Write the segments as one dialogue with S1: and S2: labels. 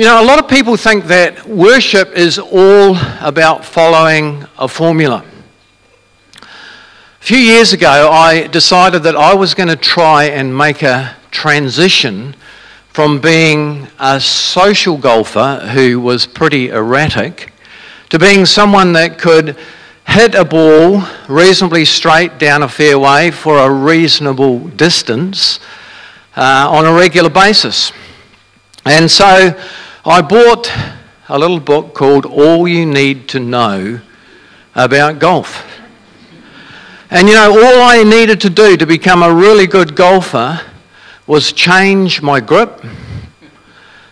S1: You know, a lot of people think that worship is all about following a formula. A few years ago, I decided that I was going to try and make a transition from being a social golfer who was pretty erratic to being someone that could hit a ball reasonably straight down a fairway for a reasonable distance uh, on a regular basis. And so I bought a little book called All You Need to Know About Golf. And you know, all I needed to do to become a really good golfer was change my grip,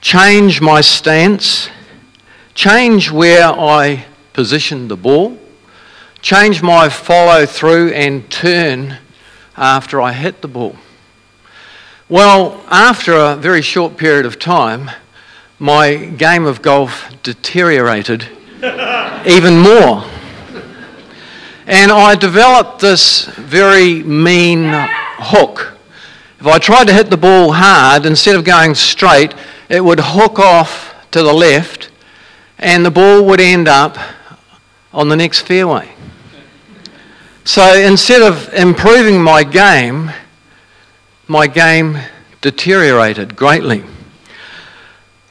S1: change my stance, change where I positioned the ball, change my follow through and turn after I hit the ball. Well, after a very short period of time, my game of golf deteriorated even more. And I developed this very mean hook if I tried to hit the ball hard, instead of going straight, it would hook off to the left and the ball would end up on the next fairway. So instead of improving my game, my game deteriorated greatly.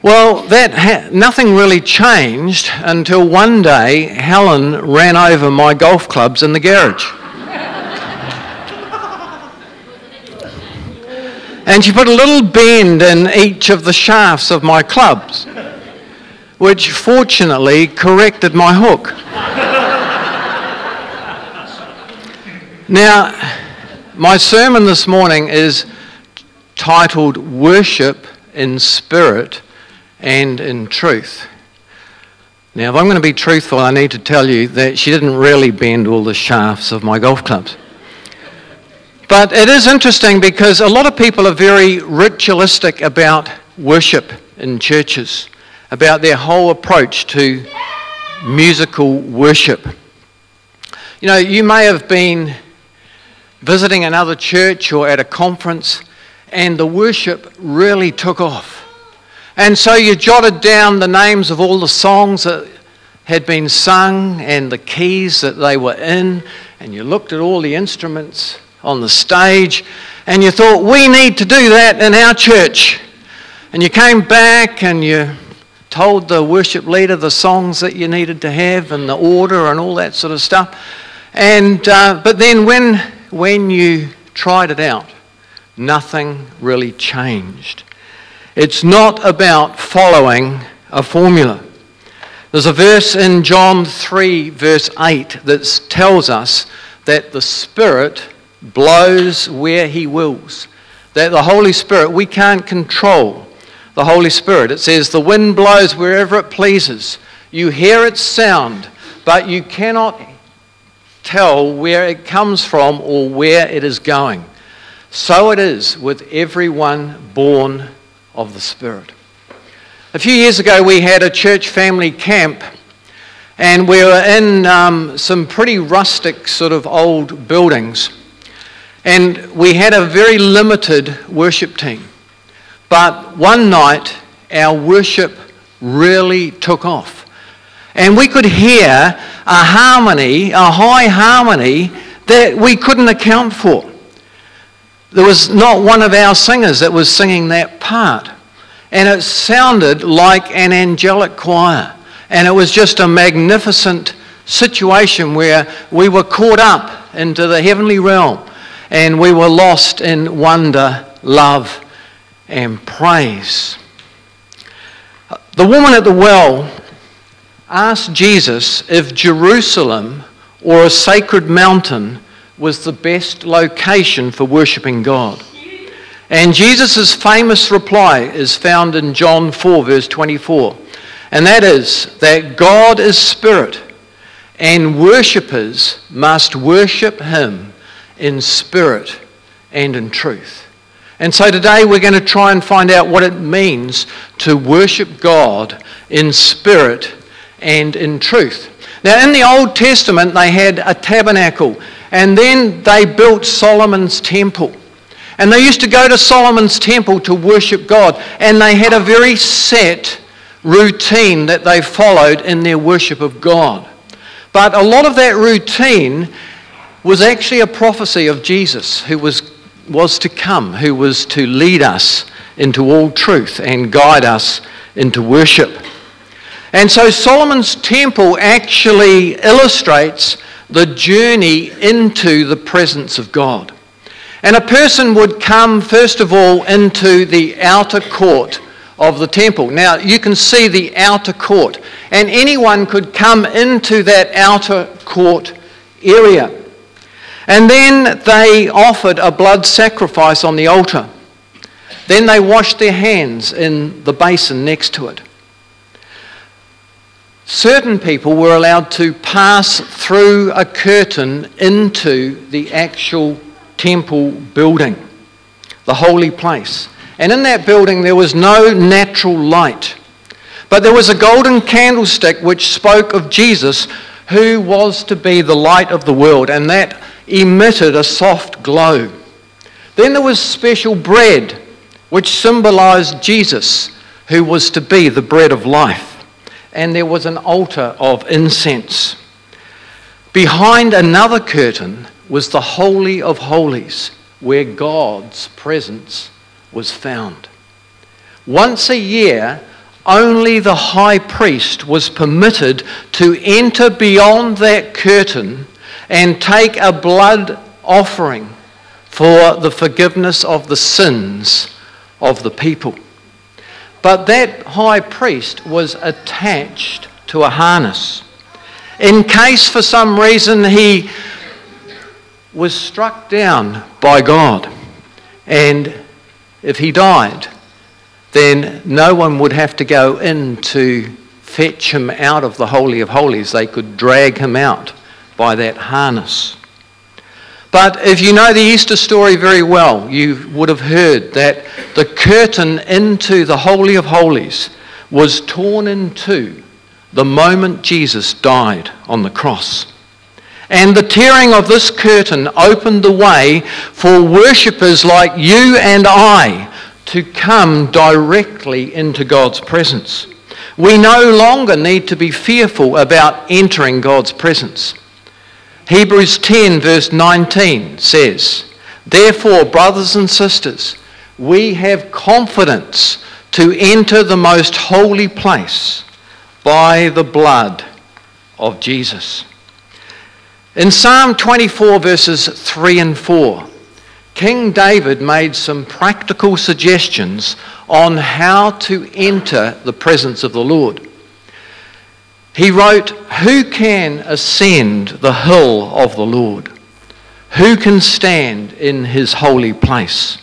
S1: Well, that ha- nothing really changed until one day Helen ran over my golf clubs in the garage. And she put a little bend in each of the shafts of my clubs, which fortunately corrected my hook. now, my sermon this morning is titled Worship in Spirit and in Truth. Now, if I'm going to be truthful, I need to tell you that she didn't really bend all the shafts of my golf clubs. But it is interesting because a lot of people are very ritualistic about worship in churches, about their whole approach to musical worship. You know, you may have been visiting another church or at a conference, and the worship really took off. And so you jotted down the names of all the songs that had been sung and the keys that they were in, and you looked at all the instruments on the stage, and you thought, we need to do that in our church. And you came back and you told the worship leader the songs that you needed to have and the order and all that sort of stuff. And, uh, but then when, when you tried it out, nothing really changed. It's not about following a formula. There's a verse in John 3, verse 8, that tells us that the Spirit blows where he wills. That the Holy Spirit, we can't control the Holy Spirit. It says the wind blows wherever it pleases. You hear its sound, but you cannot tell where it comes from or where it is going. So it is with everyone born of the Spirit. A few years ago, we had a church family camp, and we were in um, some pretty rustic, sort of old buildings. And we had a very limited worship team. But one night, our worship really took off. And we could hear a harmony, a high harmony, that we couldn't account for. There was not one of our singers that was singing that part. And it sounded like an angelic choir. And it was just a magnificent situation where we were caught up into the heavenly realm and we were lost in wonder, love, and praise. The woman at the well asked Jesus if Jerusalem or a sacred mountain was the best location for worshipping God. And Jesus' famous reply is found in John 4, verse 24. And that is that God is spirit, and worshippers must worship him in spirit and in truth. And so today we're going to try and find out what it means to worship God in spirit and in truth. Now, in the Old Testament, they had a tabernacle, and then they built Solomon's temple. And they used to go to Solomon's temple to worship God, and they had a very set routine that they followed in their worship of God. But a lot of that routine was actually a prophecy of Jesus who was, was to come, who was to lead us into all truth and guide us into worship. And so Solomon's temple actually illustrates the journey into the presence of God. And a person would come, first of all, into the outer court of the temple. Now, you can see the outer court, and anyone could come into that outer court area. And then they offered a blood sacrifice on the altar. Then they washed their hands in the basin next to it. Certain people were allowed to pass through a curtain into the actual temple building, the holy place. And in that building, there was no natural light. But there was a golden candlestick which spoke of Jesus, who was to be the light of the world, and that emitted a soft glow. Then there was special bread, which symbolized Jesus, who was to be the bread of life. And there was an altar of incense. Behind another curtain was the Holy of Holies, where God's presence was found. Once a year, only the high priest was permitted to enter beyond that curtain and take a blood offering for the forgiveness of the sins of the people. But that high priest was attached to a harness. In case for some reason he was struck down by God. And if he died, then no one would have to go in to fetch him out of the Holy of Holies. They could drag him out by that harness. But if you know the Easter story very well, you would have heard that the curtain into the Holy of Holies was torn in two the moment Jesus died on the cross. And the tearing of this curtain opened the way for worshippers like you and I to come directly into God's presence. We no longer need to be fearful about entering God's presence. Hebrews 10, verse 19 says, Therefore, brothers and sisters, we have confidence to enter the most holy place by the blood of Jesus. In Psalm 24, verses 3 and 4, King David made some practical suggestions on how to enter the presence of the Lord. He wrote, Who can ascend the hill of the Lord? Who can stand in his holy place?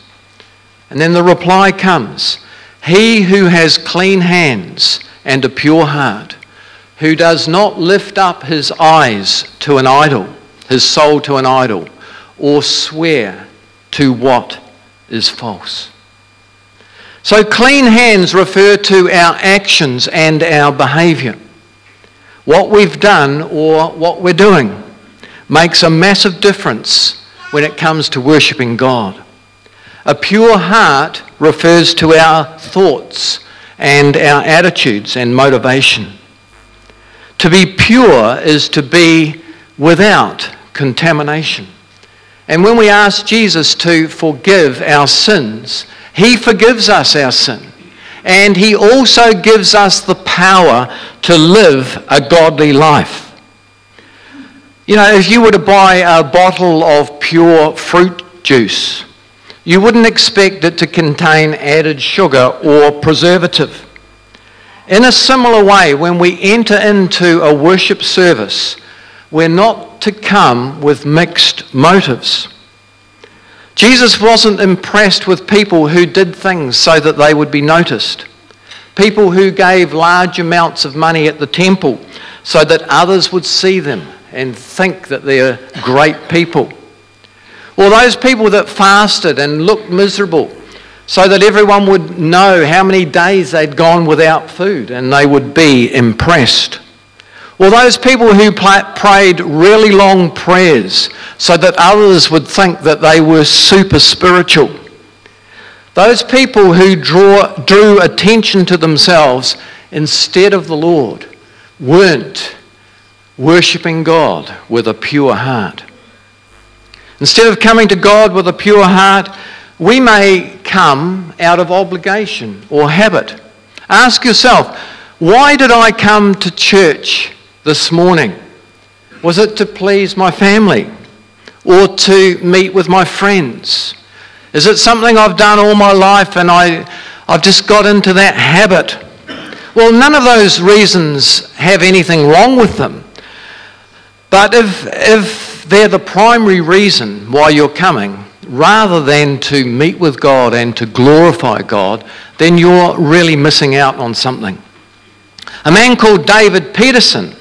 S1: And then the reply comes He who has clean hands and a pure heart who does not lift up his eyes to an idol, his soul to an idol, or swear to what is false. So, clean hands refer to our actions and our behaviour. What we've done or what we're doing makes a massive difference when it comes to worshipping God. A pure heart refers to our thoughts and our attitudes and motivation. To be pure is to be without contamination. And when we ask Jesus to forgive our sins, He forgives us our sin. And He also gives us the power to live a godly life. You know, if you were to buy a bottle of pure fruit juice, you wouldn't expect it to contain added sugar or preservative. In a similar way, when we enter into a worship service, we're not to come with mixed motives. Jesus wasn't impressed with people who did things so that they would be noticed. People who gave large amounts of money at the temple so that others would see them and think that they're great people. Or those people that fasted and looked miserable so that everyone would know how many days they'd gone without food and they would be impressed. Or those people who prayed really long prayers so that others would think that they were super spiritual. Those people who draw, drew attention to themselves instead of the Lord weren't worshipping God with a pure heart. Instead of coming to God with a pure heart, we may come out of obligation or habit. Ask yourself, why did I come to church this morning? Was it to please my family or to meet with my friends? Is it something I've done all my life and I, I've just got into that habit? Well, none of those reasons have anything wrong with them. But if, if they're the primary reason why you're coming, rather than to meet with God and to glorify God, then you're really missing out on something. A man called David Peterson,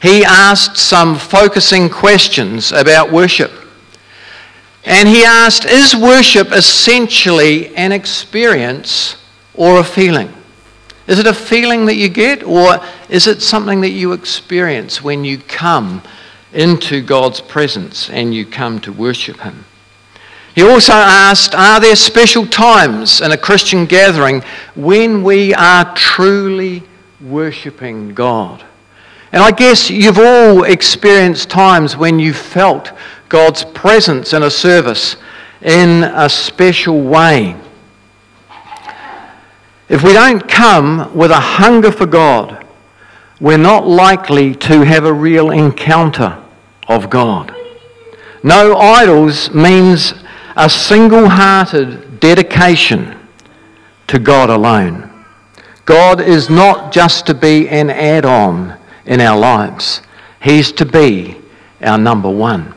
S1: he asked some focusing questions about worship. And he asked, Is worship essentially an experience or a feeling? Is it a feeling that you get, or is it something that you experience when you come into God's presence and you come to worship Him? He also asked, Are there special times in a Christian gathering when we are truly worshipping God? And I guess you've all experienced times when you felt God's presence in a service in a special way. If we don't come with a hunger for God, we're not likely to have a real encounter of God. No idols means a single hearted dedication to God alone. God is not just to be an add on in our lives, He's to be our number one.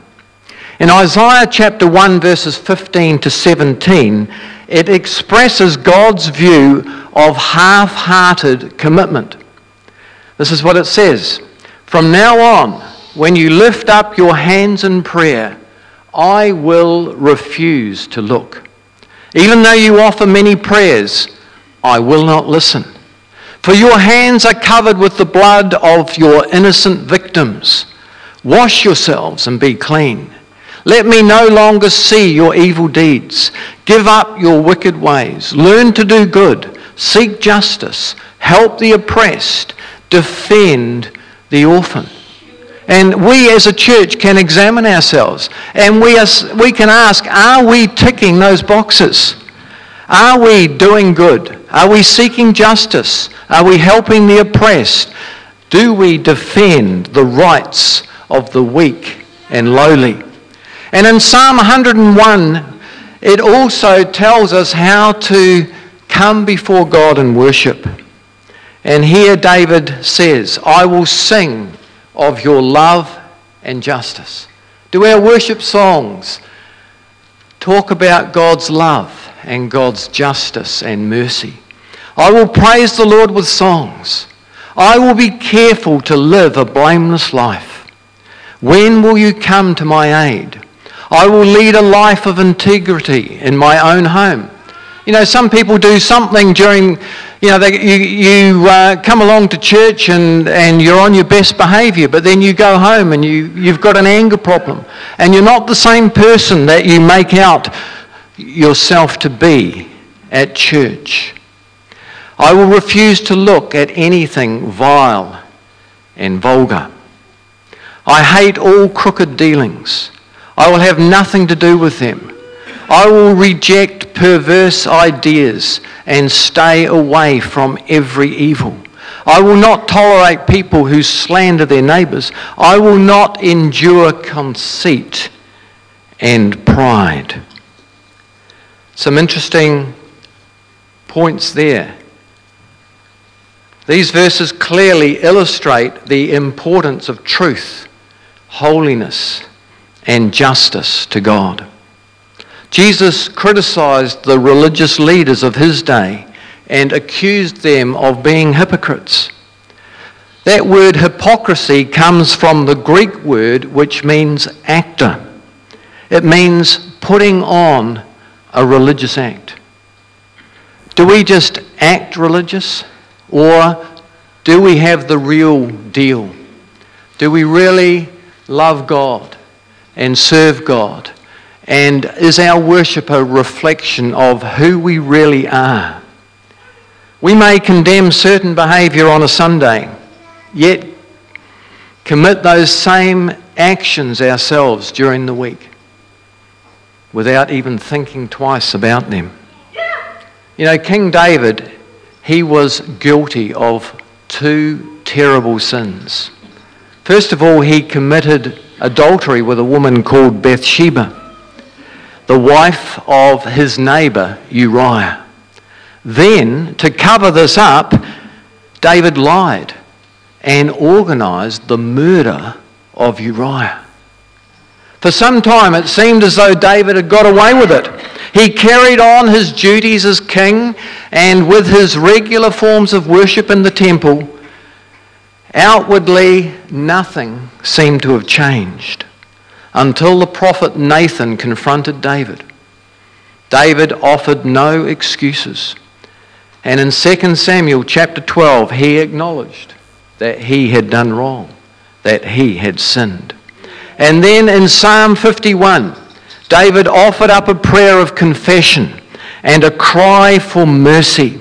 S1: In Isaiah chapter 1, verses 15 to 17, it expresses God's view of half hearted commitment. This is what it says From now on, when you lift up your hands in prayer, I will refuse to look. Even though you offer many prayers, I will not listen. For your hands are covered with the blood of your innocent victims. Wash yourselves and be clean. Let me no longer see your evil deeds. Give up your wicked ways. Learn to do good. Seek justice. Help the oppressed. Defend the orphan. And we as a church can examine ourselves and we, are, we can ask, are we ticking those boxes? Are we doing good? Are we seeking justice? Are we helping the oppressed? Do we defend the rights of the weak and lowly? And in Psalm 101, it also tells us how to come before God and worship. And here David says, I will sing of your love and justice. Do our worship songs talk about God's love and God's justice and mercy? I will praise the Lord with songs. I will be careful to live a blameless life. When will you come to my aid? I will lead a life of integrity in my own home. You know, some people do something during, you know, they, you, you uh, come along to church and, and you're on your best behavior, but then you go home and you, you've got an anger problem. And you're not the same person that you make out yourself to be at church. I will refuse to look at anything vile and vulgar. I hate all crooked dealings. I will have nothing to do with them. I will reject perverse ideas and stay away from every evil. I will not tolerate people who slander their neighbours. I will not endure conceit and pride. Some interesting points there. These verses clearly illustrate the importance of truth, holiness, and justice to God. Jesus criticized the religious leaders of his day and accused them of being hypocrites. That word hypocrisy comes from the Greek word which means actor. It means putting on a religious act. Do we just act religious or do we have the real deal? Do we really love God? and serve God? And is our worship a reflection of who we really are? We may condemn certain behaviour on a Sunday, yet commit those same actions ourselves during the week without even thinking twice about them. You know, King David, he was guilty of two terrible sins. First of all, he committed adultery with a woman called Bathsheba, the wife of his neighbour Uriah. Then, to cover this up, David lied and organised the murder of Uriah. For some time, it seemed as though David had got away with it. He carried on his duties as king, and with his regular forms of worship in the temple, outwardly nothing seemed to have changed until the prophet Nathan confronted David. David offered no excuses. And in 2 Samuel chapter 12, he acknowledged that he had done wrong, that he had sinned. And then in Psalm 51, David offered up a prayer of confession and a cry for mercy.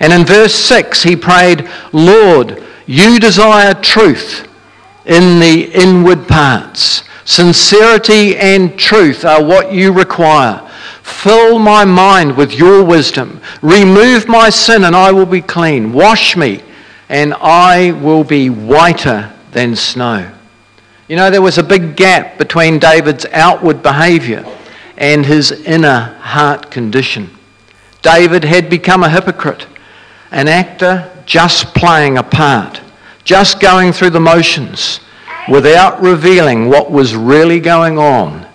S1: And in verse 6, he prayed, Lord, you desire truth in the inward parts. Sincerity and truth are what you require. Fill my mind with your wisdom. Remove my sin and I will be clean. Wash me and I will be whiter than snow. You know, there was a big gap between David's outward behavior and his inner heart condition. David had become a hypocrite, an actor just playing a part, just going through the motions without revealing what was really going on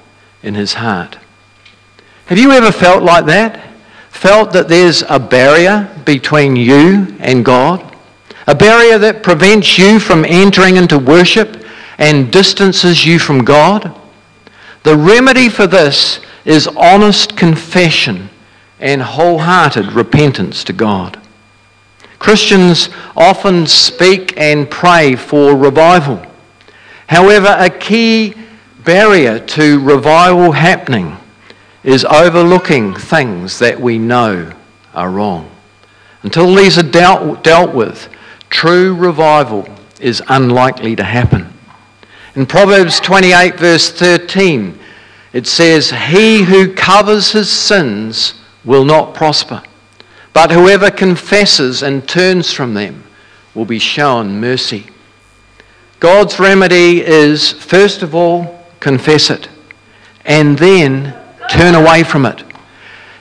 S1: in his heart. Have you ever felt like that? Felt that there's a barrier between you and God? A barrier that prevents you from entering into worship and distances you from God? The remedy for this is honest confession and wholehearted repentance to God. Christians often speak and pray for revival. However, a key barrier to revival happening is overlooking things that we know are wrong. Until these are dealt, dealt with, true revival is unlikely to happen. In Proverbs 28, verse 13, it says, He who covers his sins will not prosper, but whoever confesses and turns from them will be shown mercy. God's remedy is, first of all, confess it, and then turn away from it.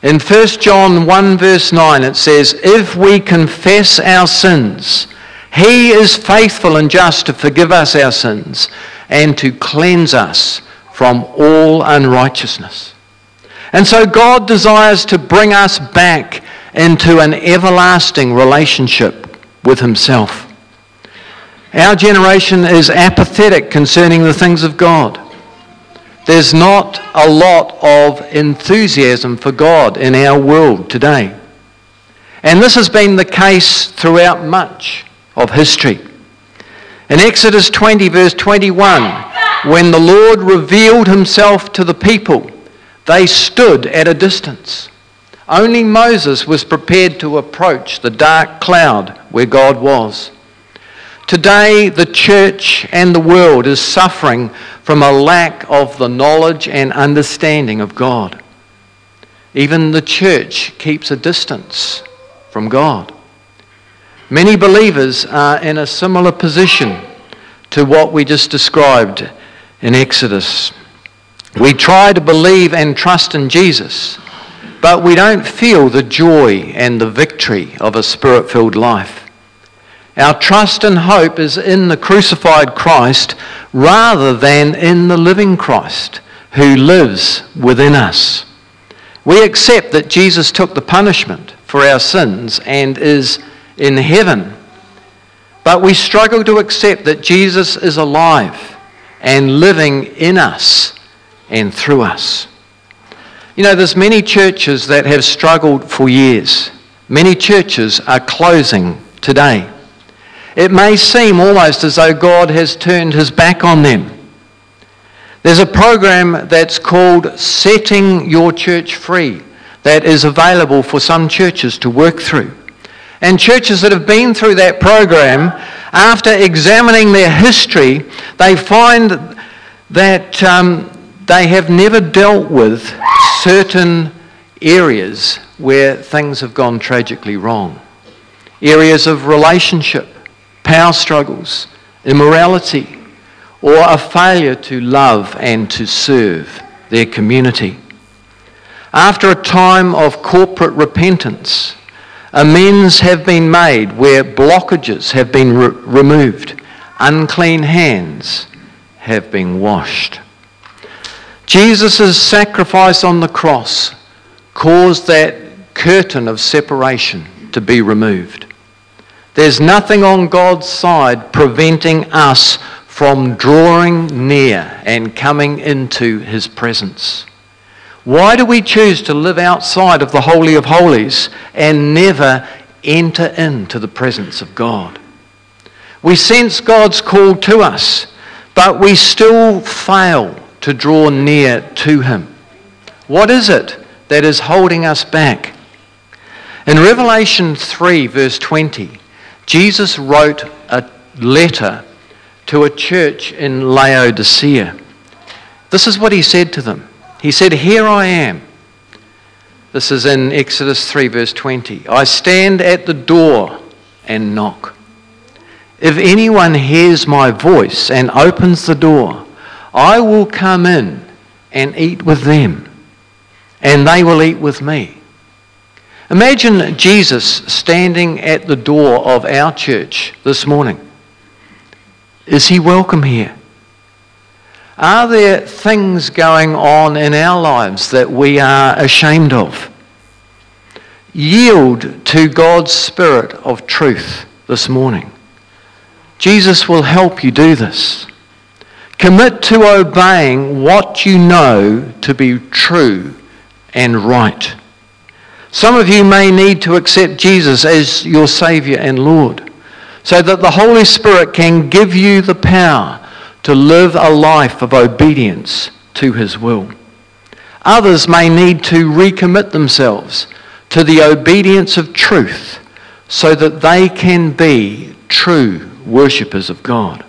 S1: In 1 John 1, verse 9, it says, If we confess our sins, he is faithful and just to forgive us our sins and to cleanse us from all unrighteousness. And so God desires to bring us back into an everlasting relationship with Himself. Our generation is apathetic concerning the things of God. There's not a lot of enthusiasm for God in our world today. And this has been the case throughout much of history. In Exodus 20, verse 21, when the Lord revealed himself to the people, they stood at a distance. Only Moses was prepared to approach the dark cloud where God was. Today, the church and the world is suffering from a lack of the knowledge and understanding of God. Even the church keeps a distance from God. Many believers are in a similar position to what we just described in Exodus. We try to believe and trust in Jesus, but we don't feel the joy and the victory of a spirit filled life. Our trust and hope is in the crucified Christ rather than in the living Christ who lives within us. We accept that Jesus took the punishment for our sins and is in heaven, but we struggle to accept that Jesus is alive and living in us and through us. You know, there's many churches that have struggled for years. Many churches are closing today. It may seem almost as though God has turned his back on them. There's a program that's called Setting Your Church Free that is available for some churches to work through. And churches that have been through that program, after examining their history, they find that um, they have never dealt with certain areas where things have gone tragically wrong. Areas of relationship, power struggles, immorality, or a failure to love and to serve their community. After a time of corporate repentance, amends have been made where blockages have been re- removed, unclean hands have been washed. Jesus' sacrifice on the cross caused that curtain of separation to be removed. There's nothing on God's side preventing us from drawing near and coming into his presence. Why do we choose to live outside of the Holy of Holies and never enter into the presence of God? We sense God's call to us, but we still fail to draw near to him. What is it that is holding us back? In Revelation 3, verse 20, Jesus wrote a letter to a church in Laodicea. This is what he said to them. He said, Here I am. This is in Exodus 3, verse 20. I stand at the door and knock. If anyone hears my voice and opens the door, I will come in and eat with them, and they will eat with me. Imagine Jesus standing at the door of our church this morning. Is he welcome here? Are there things going on in our lives that we are ashamed of? Yield to God's Spirit of truth this morning. Jesus will help you do this. Commit to obeying what you know to be true and right. Some of you may need to accept Jesus as your Saviour and Lord so that the Holy Spirit can give you the power to live a life of obedience to His will. Others may need to recommit themselves to the obedience of truth so that they can be true worshippers of God.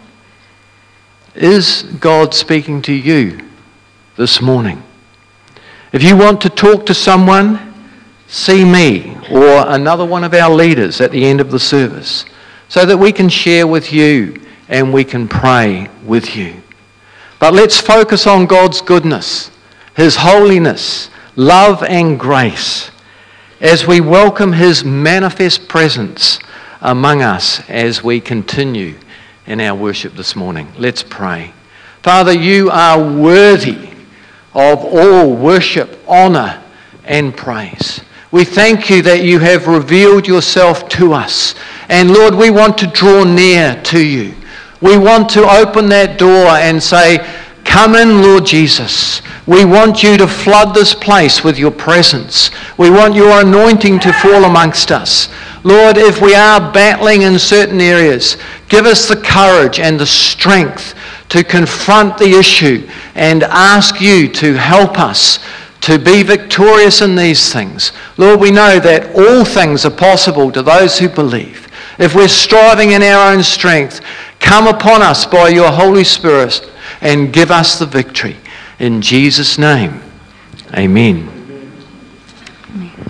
S1: Is God speaking to you this morning? If you want to talk to someone, see me or another one of our leaders at the end of the service so that we can share with you and we can pray with you. But let's focus on God's goodness, His holiness, love, and grace as we welcome His manifest presence among us as we continue in our worship this morning. Let's pray. Father, you are worthy of all worship, honor, and praise. We thank you that you have revealed yourself to us and Lord, we want to draw near to you. We want to open that door and say, Come in, Lord Jesus. We want you to flood this place with your presence. We want your anointing to fall amongst us. Lord, if we are battling in certain areas, give us the courage and the strength to confront the issue and ask you to help us to be victorious in these things. Lord, we know that all things are possible to those who believe if we're striving in our own strength, come upon us by your Holy Spirit and give us the victory. In Jesus' name, amen.